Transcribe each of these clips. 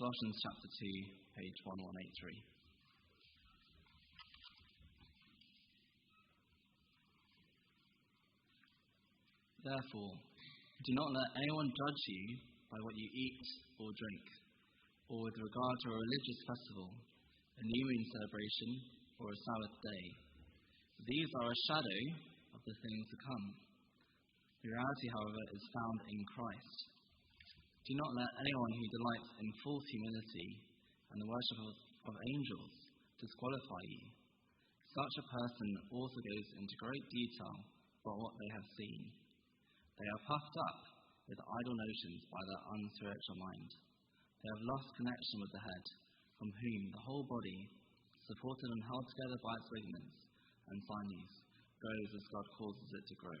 Colossians chapter 2, page 1183. Therefore, do not let anyone judge you by what you eat or drink, or with regard to a religious festival, a new moon celebration, or a Sabbath day. These are a shadow of the things to come. The reality, however, is found in Christ. Do not let anyone who delights in false humility and the worship of, of angels disqualify you. Such a person also goes into great detail about what they have seen. They are puffed up with idle notions by their unspiritual mind. They have lost connection with the head, from whom the whole body, supported and held together by its ligaments and sinews, grows as God causes it to grow.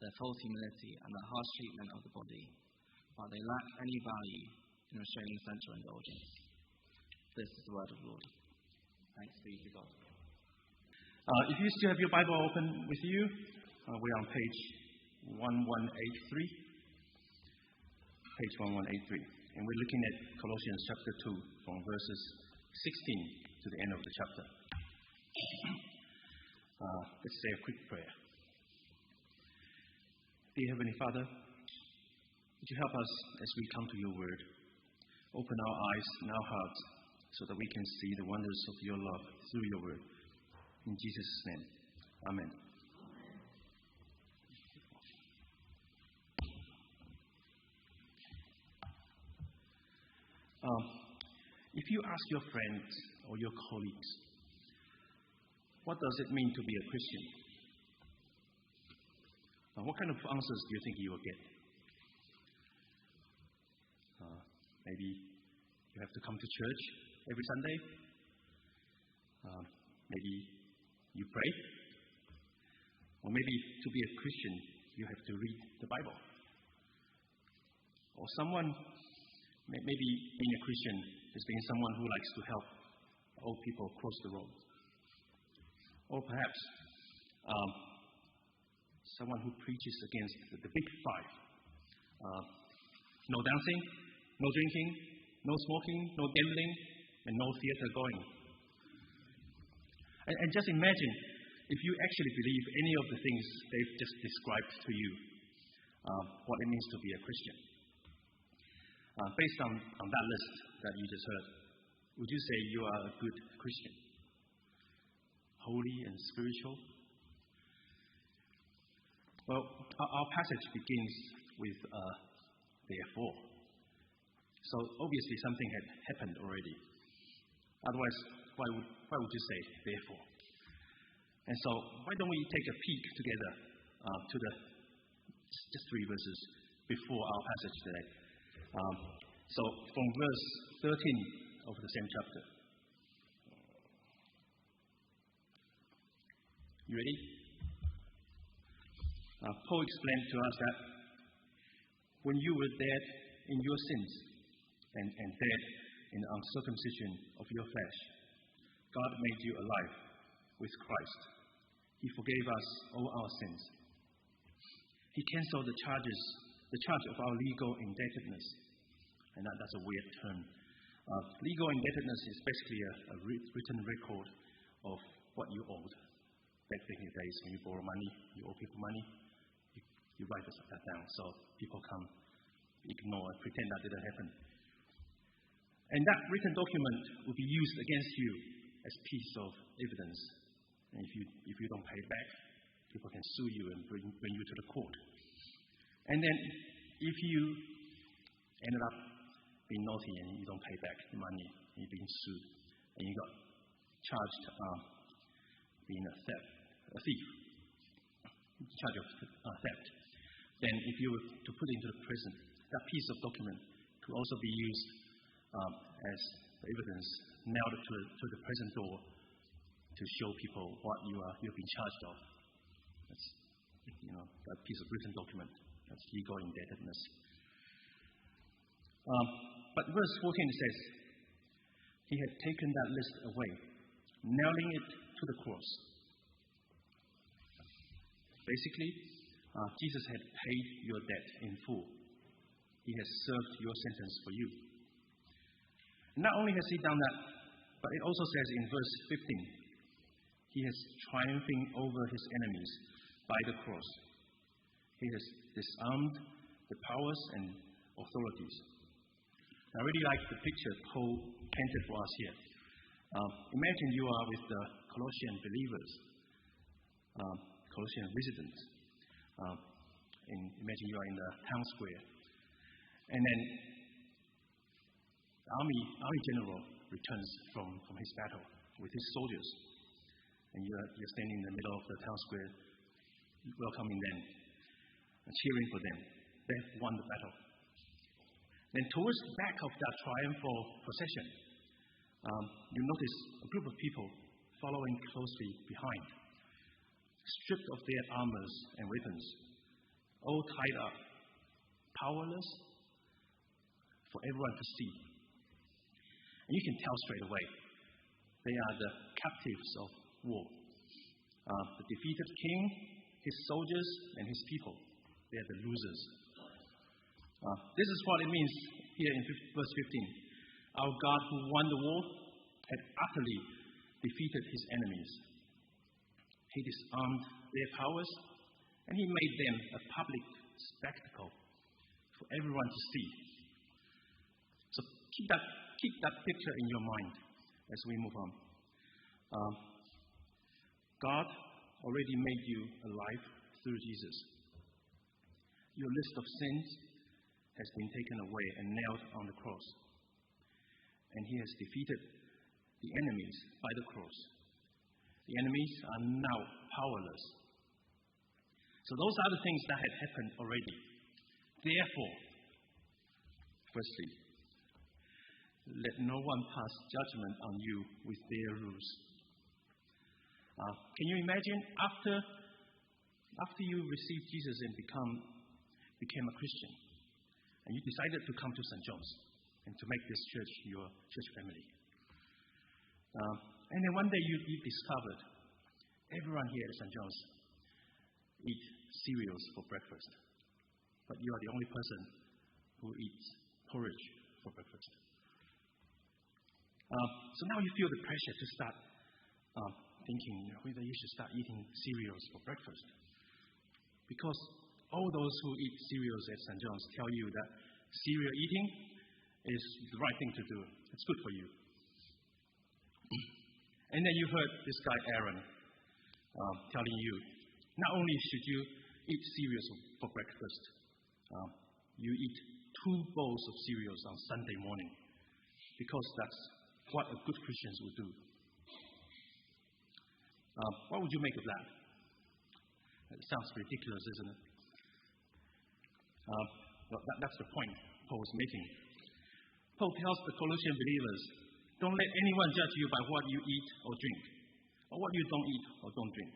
their false humility, and their harsh treatment of the body, but they lack any value in restraining sensual indulgence. This is the word of the Lord. Thanks be to God. Uh, if you still have your Bible open with you, uh, we're on page 1183. Page 1183. And we're looking at Colossians chapter 2 from verses 16 to the end of the chapter. Uh, let's say a quick prayer. Dear Heavenly Father, would you help us as we come to your word? Open our eyes and our hearts so that we can see the wonders of your love through your word. In Jesus' name, Amen. Um, if you ask your friends or your colleagues, what does it mean to be a Christian? Uh, what kind of answers do you think you will get? Uh, maybe you have to come to church every Sunday. Uh, maybe you pray. Or maybe to be a Christian, you have to read the Bible. Or someone, maybe being a Christian is being someone who likes to help old people cross the road. Or perhaps um, someone who preaches against the, the big five uh, no dancing, no drinking, no smoking, no gambling, and no theater going. And, and just imagine if you actually believe any of the things they've just described to you, uh, what it means to be a Christian. Uh, based on, on that list that you just heard, would you say you are a good Christian? Holy and spiritual? Well, our, passage begins with uh, therefore. So obviously something had happened already. Otherwise, why would, why would you say therefore? And so why don't we take a peek together uh, to the just three verses before our passage today. Um, so from verse 13 of the same chapter. You ready? Paul explained to us that when you were dead in your sins and, and dead in the uncircumcision of your flesh, God made you alive with Christ. He forgave us all our sins. He canceled the charges, the charge of our legal indebtedness. And that, that's a weird term. Uh, legal indebtedness is basically a, a written record of what you owed. Back in the days when you borrow money, you owe people money, you, write that down so people can ignore and pretend that didn't happen. And that written document will be used against you as piece of evidence. And if you, if you don't pay back, people can sue you and bring, bring you to the court. And then if you ended up being naughty and you don't pay back the money, you're being sued, and you got charged uh, being a theft, a thief, charge of uh, theft, then if you were to put into the prison, that piece of document could also be used um, as evidence nailed to, to the prison door to show people what you are you've been charged of. That's you know that piece of written document. That's legal indebtedness. Um, but verse 14 says, He had taken that list away, nailing it to the cross. Basically, Jesus had paid your debt in full. He has served your sentence for you. Not only has He done that, but it also says in verse 15, He has triumphing over His enemies by the cross. He has disarmed the powers and authorities. I really like the picture Paul painted for us here. Um, imagine you are with the Colossian believers, um, Colossian residents. Um, in, imagine you are in the town square. And then the army, army general returns from, from his battle with his soldiers. And you're, you're standing in the middle of the town square, welcoming them, cheering for them. They have won the battle. Then, towards the back of that triumphal procession, um, you notice a group of people following closely behind, stripped of their armors and weapons, all tied up, powerless for everyone to see. And you can tell straight away they are the captives of war. Uh, the defeated king, his soldiers, and his people. They are the losers. Uh, this is what it means here in verse 15. Our God, who won the war, had utterly defeated his enemies. He disarmed their powers, and he made them a public spectacle for everyone to see. So keep that, keep that picture in your mind as we move on. Um, God already made you alive through Jesus. Your list of sins has been taken away and nailed on the cross. And he has defeated the enemies by the cross. The enemies are now powerless. So those are the things that had happened already. Therefore, firstly, let no one pass judgment on you with their rules. Uh, can you imagine after, after you received Jesus and become, became a Christian, and you decided to come to St. John's and to make this church your church family. Um, and then one day you, discovered everyone here at St. John's eat cereals for breakfast, but you are the only person who eats porridge for breakfast. Uh, so now you feel the pressure to start um, thinking whether you should start eating cereals for breakfast. Because all those who eat cereals at St. John's tell you that cereal eating is the right thing to do. It's good for you. And then you heard this guy Aaron um, telling you not only should you eat cereals for breakfast, um, you eat two bowls of cereals on Sunday morning because that's what a good Christian would do. Um, what would you make of that? It sounds ridiculous, isn't it? Well, that, that's the point Paul was making. Paul tells the Colossian believers, don't let anyone judge you by what you eat or drink, or what you don't eat or don't drink.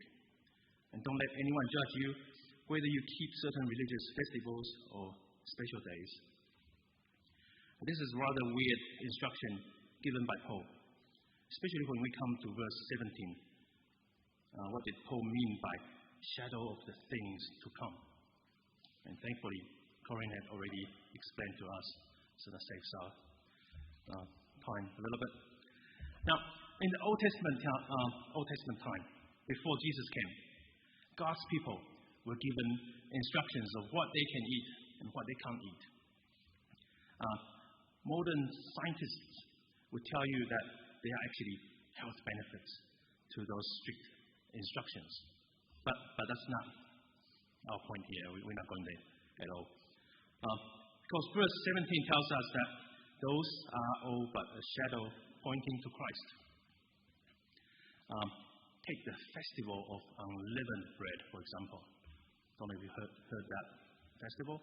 And don't let anyone judge you whether you keep certain religious festivals or special days. This is rather weird instruction given by Paul, especially when we come to verse 17. Uh, what did Paul mean by shadow of the things to come? And thankfully, Corinne had already explained to us, so that saves our uh, time a little bit. Now, in the Old Testament, uh, Old Testament time, before Jesus came, God's people were given instructions of what they can eat and what they can't eat. Uh, modern scientists would tell you that there are actually health benefits to those strict instructions. But, but that's not our point here. We, are not going there at all. Uh, because verse 17 tells us that those are all but a shadow pointing to Christ. Um, take the festival of unleavened bread, for example. Don't know if you heard, heard that festival.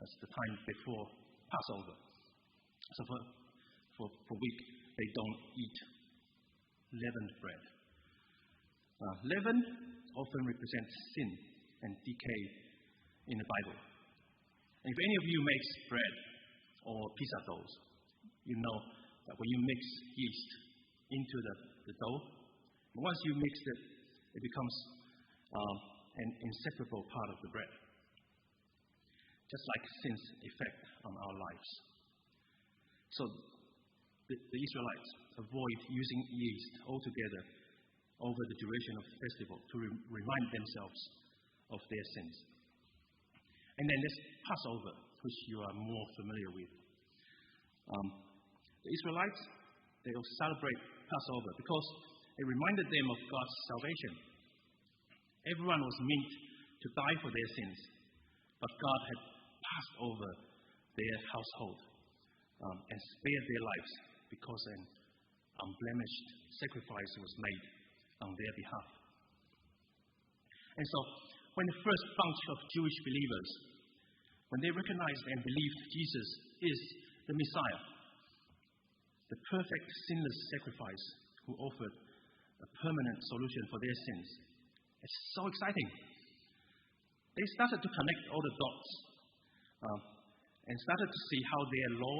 That's the time before Passover. So for, for, for week they don't eat leavened bread. Uh, leaven often represents sin and decay in the Bible. And if any of you makes bread or pizza doughs, you know that when you mix yeast into the, the dough, once you mix it, it becomes um, an inseparable part of the bread. Just like sin's effect on our lives. So the, the Israelites avoid using yeast altogether over the duration of the festival to re- remind themselves of their sins. And then there's Passover, which you are more familiar with. Um, the Israelites, they will celebrate Passover because it reminded them of God's salvation. Everyone was meant to die for their sins, but God had passed over their household um, and spared their lives because an unblemished sacrifice was made on their behalf. And so, when the first bunch of Jewish believers, when they recognized and believed Jesus is the Messiah, the perfect sinless sacrifice who offered a permanent solution for their sins, it's so exciting. They started to connect all the dots um, and started to see how their law,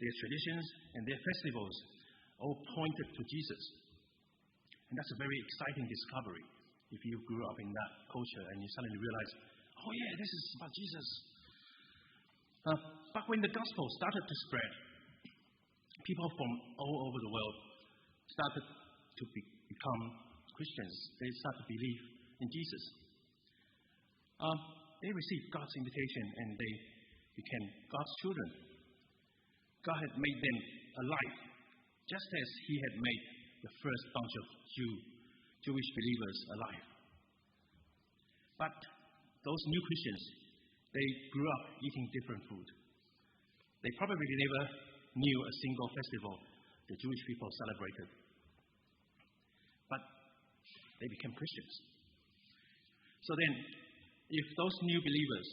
their traditions, and their festivals all pointed to Jesus. And that's a very exciting discovery if you grew up in that culture and you suddenly realize, oh yeah, this is about Jesus. Uh, but when the gospel started to spread, people from all over the world started to be, become Christians. They started to believe in Jesus. Um, they received God's invitation and they became God's children. God had made them alive, just as He had made the first bunch of Jew, Jewish believers alive. But those new Christians, they grew up eating different food. They probably never knew a single festival the Jewish people celebrated. But they became Christians. So then, if those new believers,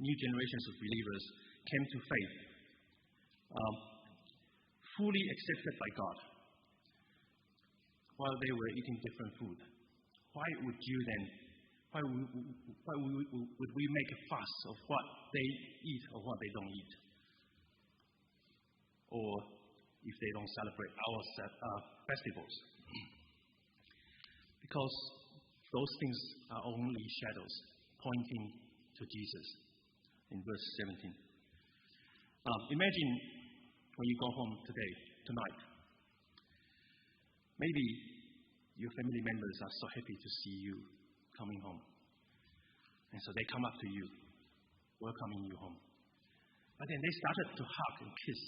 new generations of believers, came to faith, um, fully accepted by God, while they were eating different food, why would you then, why would, why would, we make a fuss of what they eat or what they don't eat? Or if they don't celebrate our uh, festivals? Because those things are only shadows pointing to Jesus in verse 17. Um, imagine when you go home today, tonight. Maybe your family members are so happy to see you coming home. And so they come up to you, welcoming you home. But then they started to hug and kiss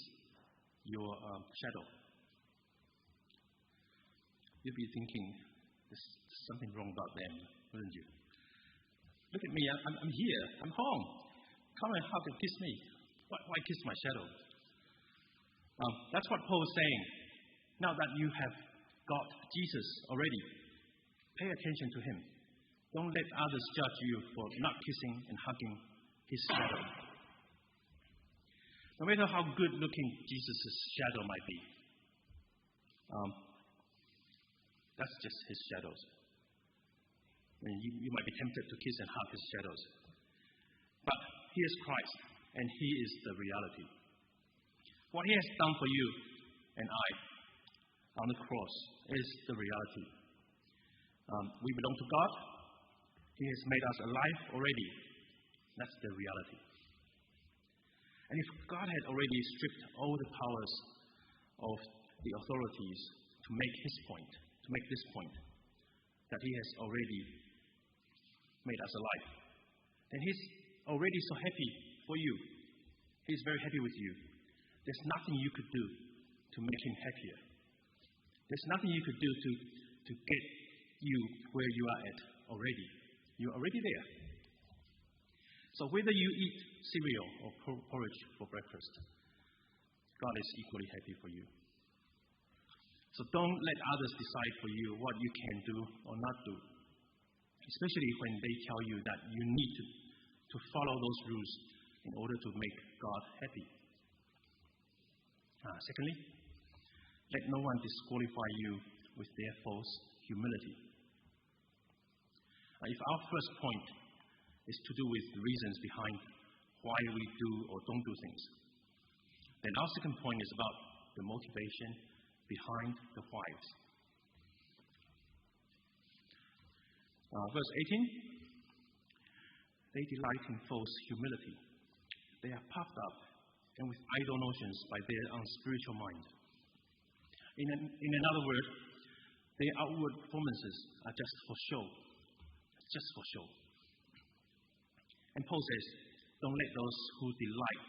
your um, shadow. You'd be thinking, there's something wrong about them, wouldn't you? Look at me, I'm, I'm here, I'm home. Come and hug and kiss me. Why, why kiss my shadow? Um, that's what Paul is saying. Now that you have got Jesus already, pay attention to him. Don't let others judge you for not kissing and hugging his shadow. No matter how good looking Jesus' shadow might be, um, that's just his shadows. You, you might be tempted to kiss and hug his shadows. But he is Christ, and he is the reality. What he has done for you and I on the cross is the reality. Um, we belong to God. He has made us alive already. That's the reality. And if God had already stripped all the powers of the authorities to make his point, to make this point, that he has already made us alive, then he's already so happy for you. He's very happy with you. There's nothing you could do to make him happier. There's nothing you could do to, to get you where you are at already. You're already there. So whether you eat cereal or porridge for breakfast, God is equally happy for you. So don't let others decide for you what you can do or not do, especially when they tell you that you need to, to follow those rules in order to make God happy. Uh, secondly, Let no one disqualify you with their false humility. If our first point is to do with the reasons behind why we do or don't do things, then our second point is about the motivation behind the whys. Verse 18 They delight in false humility. They are puffed up and with idle notions by their unspiritual mind. In, an, in another word, their outward performances are just for show. Just for show. And Paul says, Don't let those who delight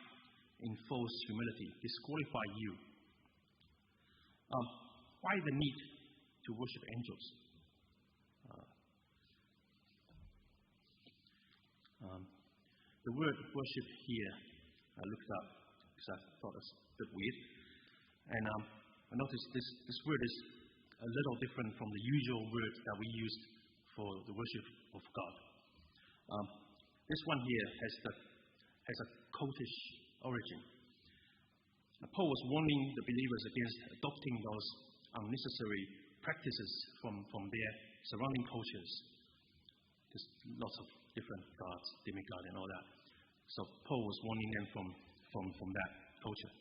in false humility disqualify you. Um, why the need to worship angels? Uh, um, the word worship here, I looked up because I thought it was a bit weird. And um, I noticed this, this word is a little different from the usual word that we use for the worship of God. Um, this one here has, the, has a cultish origin. Paul was warning the believers against adopting those unnecessary practices from, from their surrounding cultures. There's lots of different gods, demigod, and all that. So Paul was warning them from, from, from that culture.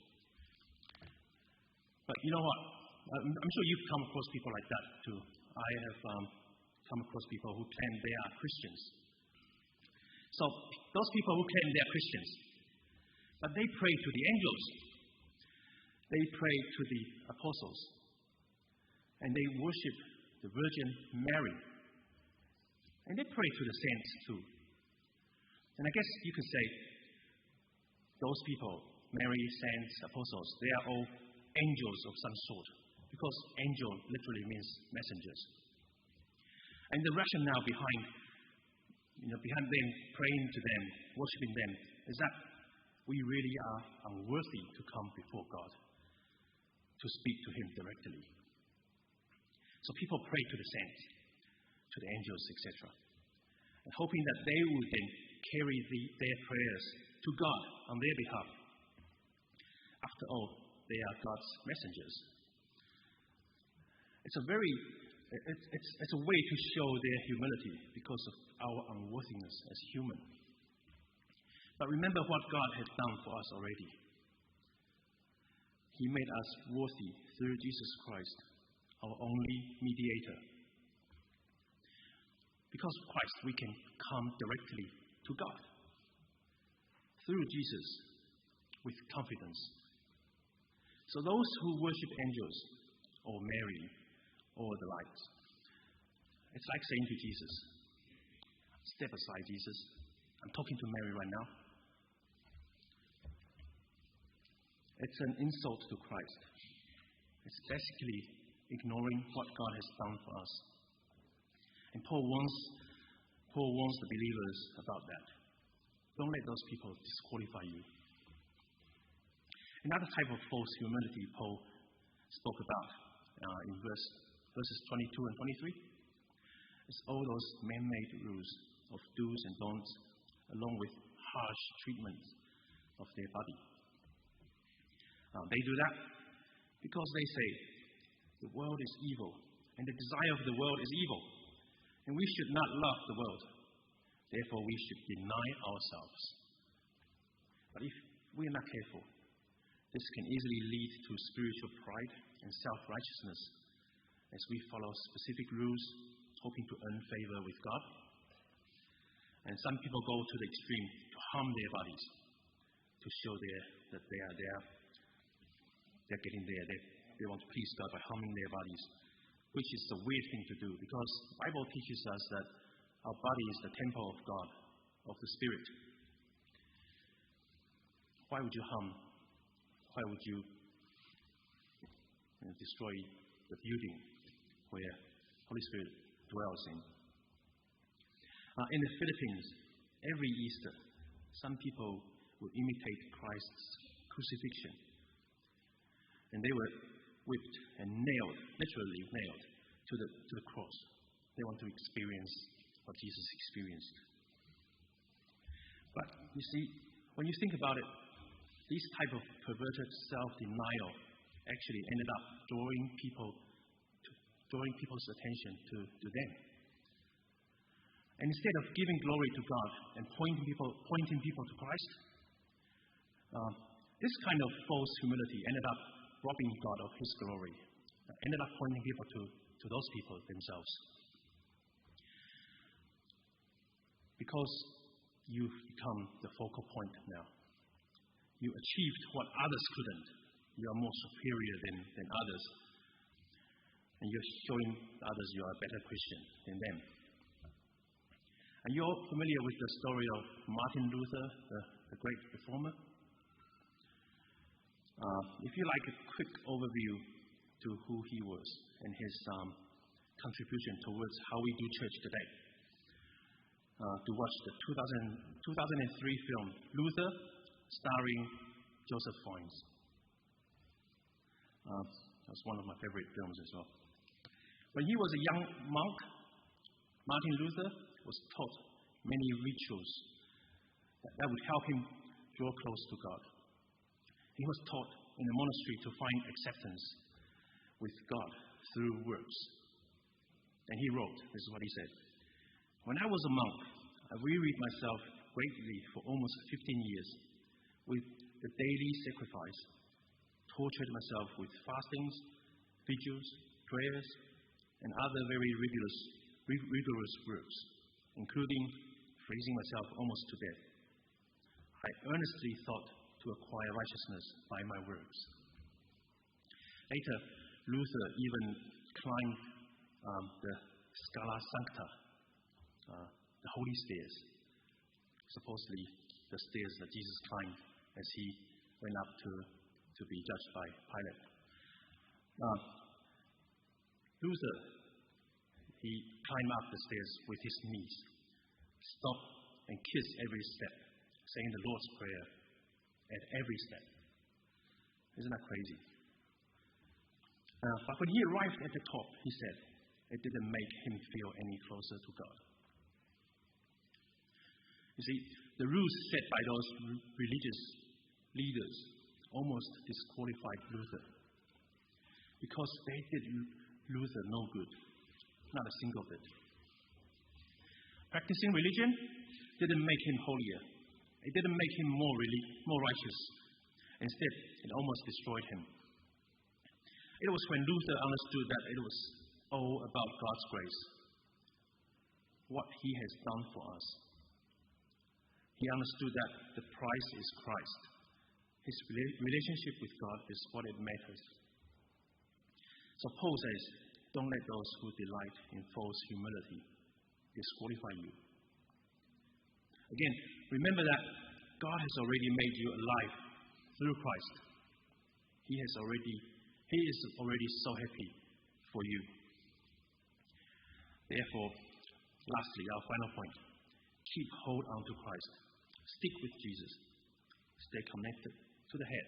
But you know what? I'm, sure you've come across people like that too. I have um, come across people who claim they are Christians. So those people who claim they are Christians, but they pray to the angels, they pray to the apostles, and they worship the Virgin Mary, and they pray to the saints too. And I guess you could say those people, Mary, saints, apostles, they are all angels of some sort, because angel literally means messengers. And the rationale now behind, you know, behind them praying to them, worshiping them, is that we really are unworthy to come before God to speak to Him directly. So people pray to the saints, to the angels, etc., and hoping that they will then carry the, their prayers to God on their behalf. After all, they are God's messengers. It's a very it's, it's, it's a way to show their humility because of our unworthiness as human. But remember what God has done for us already. He made us worthy through Jesus Christ, our only mediator. Because of Christ, we can come directly to God through Jesus with confidence. So, those who worship angels or Mary or the likes, it's like saying to Jesus, Step aside, Jesus. I'm talking to Mary right now. It's an insult to Christ. It's basically ignoring what God has done for us. And Paul warns, Paul warns the believers about that. Don't let those people disqualify you. Another type of false humility Paul spoke about uh, in verse, verses 22 and 23 is all those man made rules of do's and don'ts, along with harsh treatment of their body. Uh, they do that because they say the world is evil and the desire of the world is evil, and we should not love the world. Therefore, we should deny ourselves. But if we are not careful, this can easily lead to spiritual pride and self righteousness as we follow specific rules, hoping to earn favor with God. And some people go to the extreme to harm their bodies to show their, that they are there they're getting there. They, they want to please God by harming their bodies, which is a weird thing to do because the Bible teaches us that our body is the temple of God, of the Spirit. Why would you harm? Why would you, destroy the building where Holy Spirit dwells in? Uh, in the Philippines, every Easter, some people will imitate Christ's crucifixion and they were whipped and nailed, literally nailed, to the, to the cross. They want to experience what Jesus experienced. But you see, when you think about it, this type of perverted self denial actually ended up drawing people, drawing people's attention to, to them. And instead of giving glory to God and pointing people, pointing people to Christ, uh, this kind of false humility ended up robbing God of His glory, uh, ended up pointing people to, to those people themselves. Because you've become the focal point now. You achieved what others couldn't. You are more superior than, than others. And you're showing others you are a better Christian than them. And you're familiar with the story of Martin Luther, the, the great reformer? Uh, if you like a quick overview to who he was and his um, contribution towards how we do church today, uh, to watch the 2000, 2003 film Luther, starring Joseph Fiennes. Uh, that's one of my favorite films as well. When he was a young monk, Martin Luther was taught many rituals that, would help him draw close to God. He was taught in the monastery to find acceptance with God through works. And he wrote, this is what he said When I was a monk, I wearied myself greatly for almost 15 years with the daily sacrifice, tortured myself with fastings, vigils, prayers, and other very rigorous, rigorous works, including freezing myself almost to death. I earnestly thought to acquire righteousness by my works. Later, Luther even climbed um, the Scala Sancta, uh, the holy stairs, supposedly the stairs that Jesus climbed as he went up to, to be judged by Pilate. Uh, Luther, he climbed up the stairs with his knees, stopped and kissed every step, saying the Lord's Prayer at every step. Isn't that crazy? Uh, but when he arrived at the top, he said, it didn't make him feel any closer to God. You see, the rules set by those religious leaders almost disqualified Luther because they did Luther no good, not a single bit. Practicing religion didn't make him holier. It didn't make him more, really, more righteous. Instead, it almost destroyed him. It was when Luther understood that it was all about God's grace, what he has done for us. He understood that the price is Christ. His relationship with God is what it matters. So Paul says, Don't let those who delight in false humility disqualify you. Again, remember that God has already made you alive through Christ. He has already, He is already so happy for you. Therefore, lastly, our final point keep hold on to Christ. Stick with Jesus. Stay connected to the head.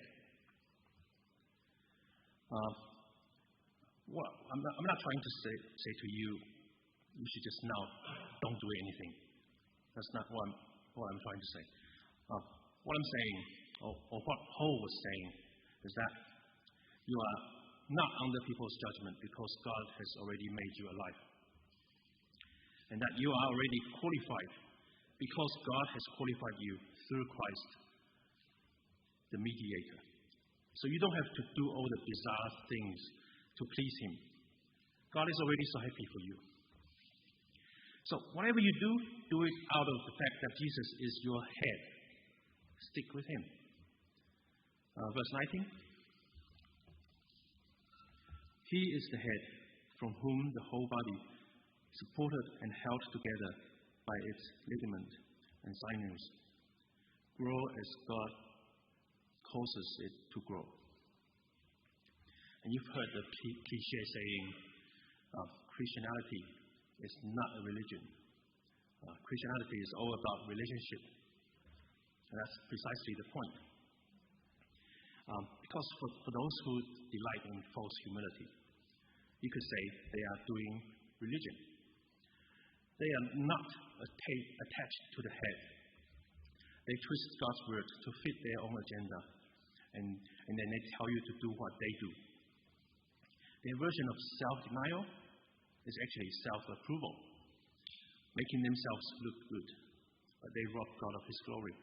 Uh, well, I'm not, I'm not trying to say, say to you, you should just now don't do anything. That's not what I'm, what I'm trying to say. Uh, what I'm saying, or, or what Paul was saying, is that you are not under people's judgment because God has already made you alive. And that you are already qualified because God has qualified you through Christ, the mediator. So you don't have to do all the bizarre things to please Him. God is already so happy for you. So whatever you do, do it out of the fact that Jesus is your head. Stick with Him. Uh, verse 19. He is the head from whom the whole body, supported and held together by its ligament and sinews, grow as God causes it to grow. And you've heard the cliche saying, uh, Christianity is not a religion. Uh, Christianity is all about relationship. And that's precisely the point. Um, because for, for those who delight in false humility, you could say they are doing religion. They are not attached to the head. They twist God's word to fit their own agenda, and, and then they tell you to do what they do Their version of self denial is actually self approval, making themselves look good, but they rob God of His glory.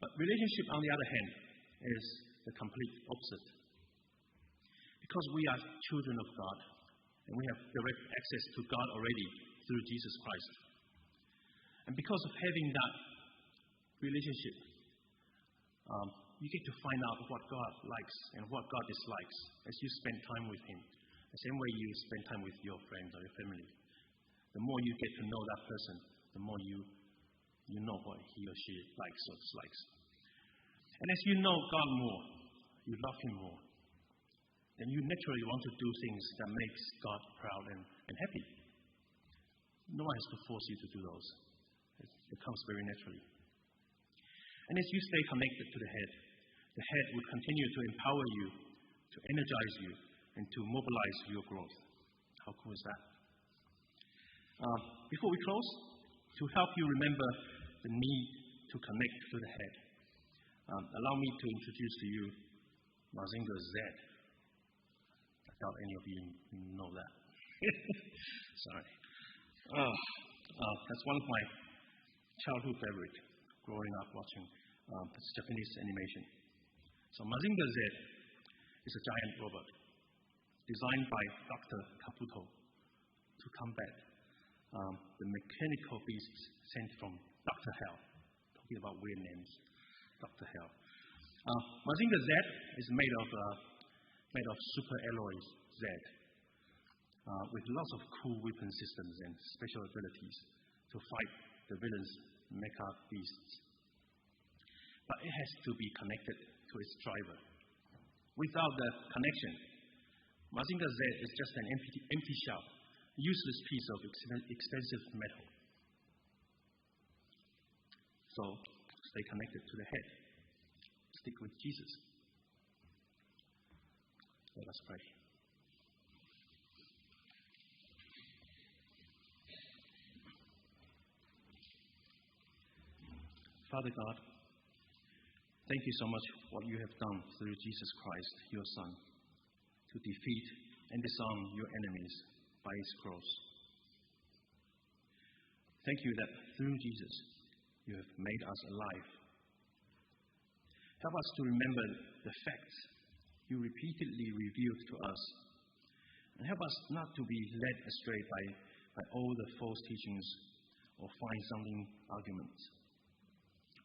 But relationship, on the other hand, is the complete opposite. Because we are children of God, and we have direct access to God already through Jesus Christ. And because of having that relationship, um, you get to find out what God likes and what God dislikes as you spend time with Him. The same way you spend time with your friends or your family. The more you get to know that person, the more you, you know what he or she likes or dislikes. And as you know God more, you love Him more, then you naturally want to do things that makes God proud and, and happy. No one has to force you to do those. It, it comes very naturally. And as you stay connected to the head, the head will continue to empower you, to energize you, and to mobilize your growth. How cool is that? Uh, before we close, to help you remember the need to connect to the head, um, allow me to introduce to you Mazinger Z. I doubt any of you know that. Sorry. Oh, uh, that's one of my childhood favorites growing up watching um, Japanese animation. So Mazinger Z is a giant robot designed by Dr. Kabuto to combat um, the mechanical beasts sent from Dr. Hell. Talking about weird names, Dr. Hell. Uh, Mazinger Z is made of, uh, made of super alloys Z uh, with lots of cool weapon systems and special abilities to fight the villains mecha beasts. But it has to be connected to its driver. Without the connection, Mazinger Z is just an empty, empty shell, useless piece of expensive metal. So stay connected to the head. Stick with Jesus. Let us pray. Father God, thank you so much for what you have done through Jesus Christ, your Son, to defeat and disarm your enemies by his cross. Thank you that through Jesus you have made us alive. Help us to remember the facts you repeatedly revealed to us. And help us not to be led astray by, by all the false teachings or find sounding arguments.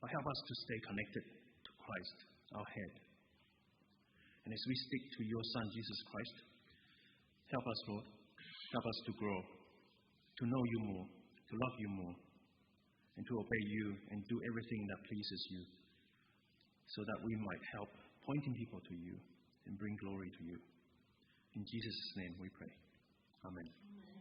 But help us to stay connected Christ, our head. And as we stick to your Son, Jesus Christ, help us, Lord, help us to grow, to know you more, to love you more, and to obey you and do everything that pleases you, so that we might help pointing people to you and bring glory to you. In Jesus' name we pray. Amen. Amen.